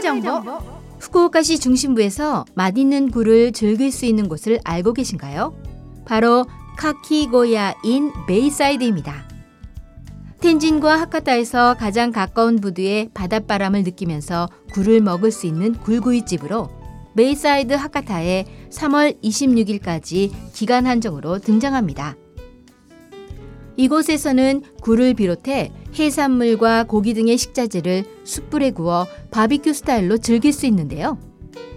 후쿠오카시 생활 정보. 후쿠오카시 중심부에서 맛있는 굴을 즐길 수 있는 곳을 알고 계신가요? 바로 카키고야 in Bayside입니다. 텐진과 하카타에서 가장 가까운 부두의 바닷바람을 느끼면서 굴을 먹을 수 있는 굴구이집으로 베이사이드 하카타에 3월 26일까지 기간 한정으로 등장합니다. 이곳에서는 굴을 비롯해 해산물과 고기 등의 식자재를 숯불에 구워 바비큐 스타일로 즐길 수 있는데요.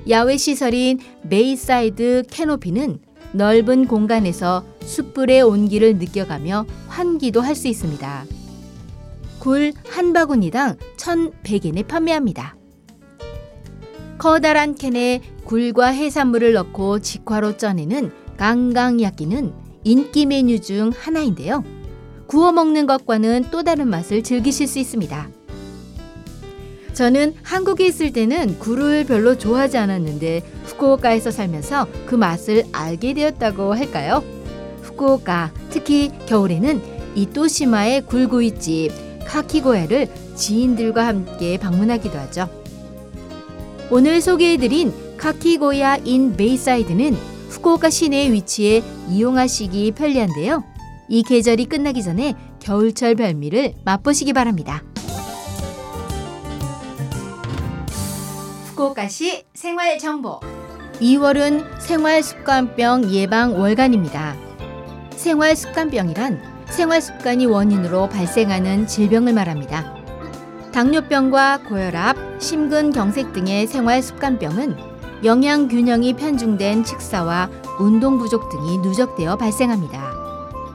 야외 시설인 베이사이드 캐노피는 넓은 공간에서 숯불의 온기를 느껴가며 환기도 할 수 있습니다. 굴 한 바구니당 1,100엔에 판매합니다. 커다란 캔에 굴과 해산물을 넣고 직화로 쪄내는 강강야끼는 인기 메뉴 중 하나인데요. 구워 먹는 것과는 또 다른 맛을 즐기실 수 있습니다. 저는 한국에 있을 때는 굴을 별로 좋아하지 않았는데 후쿠오카에서 살면서 그 맛을 알게 되었다고 할까요? 후쿠오카, 특히 겨울에는 이토시마의 굴구이집 카키고야를 지인들과 함께 방문하기도 하죠. 오늘 소개해드린 카키고야 in Bayside는 후쿠오카 시내에 위치해 이용하시기 편리한데요. 이 계절이 끝나기 전에 겨울철 별미를 맛보시기 바랍니다. 후쿠오카시 생활 정보 2월은 생활 습관병 예방 월간입니다. 생활 습관병이란 생활 습관이 원인으로 발생하는 질병을 말합니다. 당뇨병과 고혈압, 심근경색 등의 생활 습관병은 영양 균형이 편중된 식사와 운동 부족 등이 누적되어 발생합니다.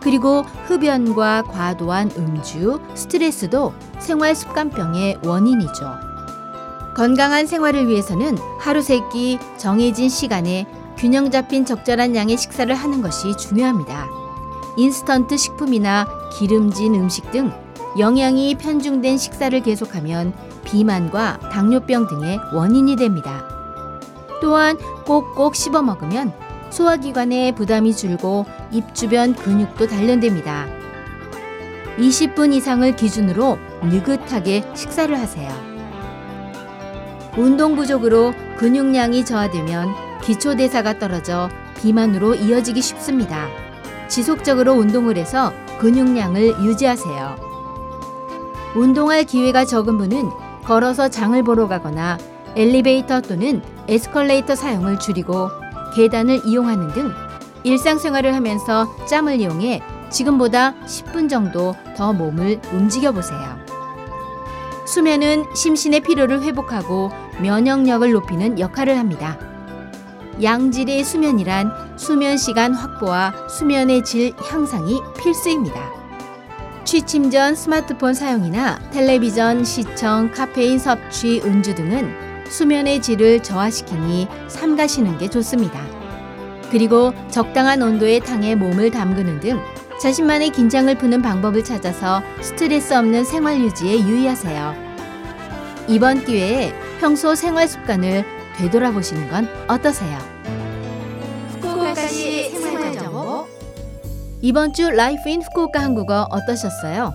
그리고 흡연과 과도한 음주, 스트레스도 생활 습관병의 원인이죠. 건강한 생활을 위해서는 하루 세 끼 정해진 시간에 균형 잡힌 적절한 양의 식사를 하는 것이 중요합니다. 인스턴트 식품이나 기름진 음식 등 영양이 편중된 식사를 계속하면 비만과 당뇨병 등의 원인이 됩니다. 또한 꼭꼭 씹어 먹으면 소화기관에 부담이 줄고 입 주변 근육도 단련됩니다. 20분 이상을 기준으로 느긋하게 식사를 하세요. 운동 부족으로 근육량이 저하되면 기초대사가 떨어져 비만으로 이어지기 쉽습니다. 지속적으로 운동을 해서 근육량을 유지하세요. 운동할 기회가 적은 분은 걸어서 장을 보러 가거나 엘리베이터 또는 에스컬레이터 사용을 줄이고 계단을 이용하는 등 일상생활을 하면서 짬을 이용해 지금보다 10분 정도 더 몸을 움직여 보세요. 수면은 심신의 피로를 회복하고 면역력을 높이는 역할을 합니다. 양질의 수면이란 수면 시간 확보와 수면의 질 향상이 필수입니다. 취침 전 스마트폰 사용이나 텔레비전 시청, 카페인 섭취, 음주 등은 수면의 질을 저하시키니 삼가시는 게 좋습니다. 그리고 적당한 온도의 탕에 몸을 담그는 등 자신만의 긴장을 푸는 방법을 찾아서 스트레스 없는 생활 유지에 유의하세요. 이번 기회에 평소 생활 습관을 되돌아보시는 건 어떠세요? 후쿠오카시 생활 정보 이번 주 Life in Fukuoka 한국어 어떠셨어요?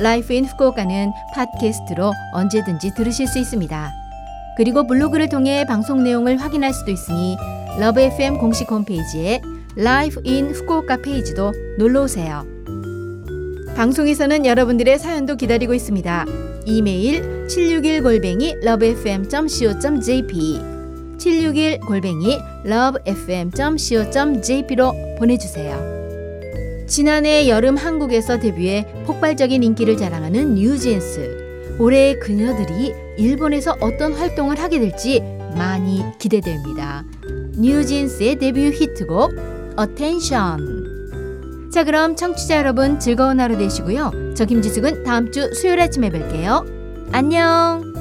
Life in Fukuoka는 팟캐스트로 언제든지 들으실 수 있습니다. 그리고 블로그를 통해 방송 내용을 확인할 수도 있으니 러브 FM 공식 홈페이지에 Life in Fukuoka 페이지도 놀러 오세요. 방송에서는 여러분들의 사연도 기다리고 있습니다. 이메일 761 골뱅이 lovefm.co.jp 761 골뱅이 lovefm.co.jp로 보내주세요. 지난해 여름 한국에서 데뷔해 폭발적인 인기를 자랑하는 뉴진스. 올해 그녀들이 일본에서 어떤 활동을 하게 될지 많이 기대됩니다. 뉴진스의 데뷔 히트곡 Attention. 자 그럼 청취자 여러분 즐거운 하루 되시고요. 저 김지숙은 다음 주 수요일 아침에 뵐게요. 안녕.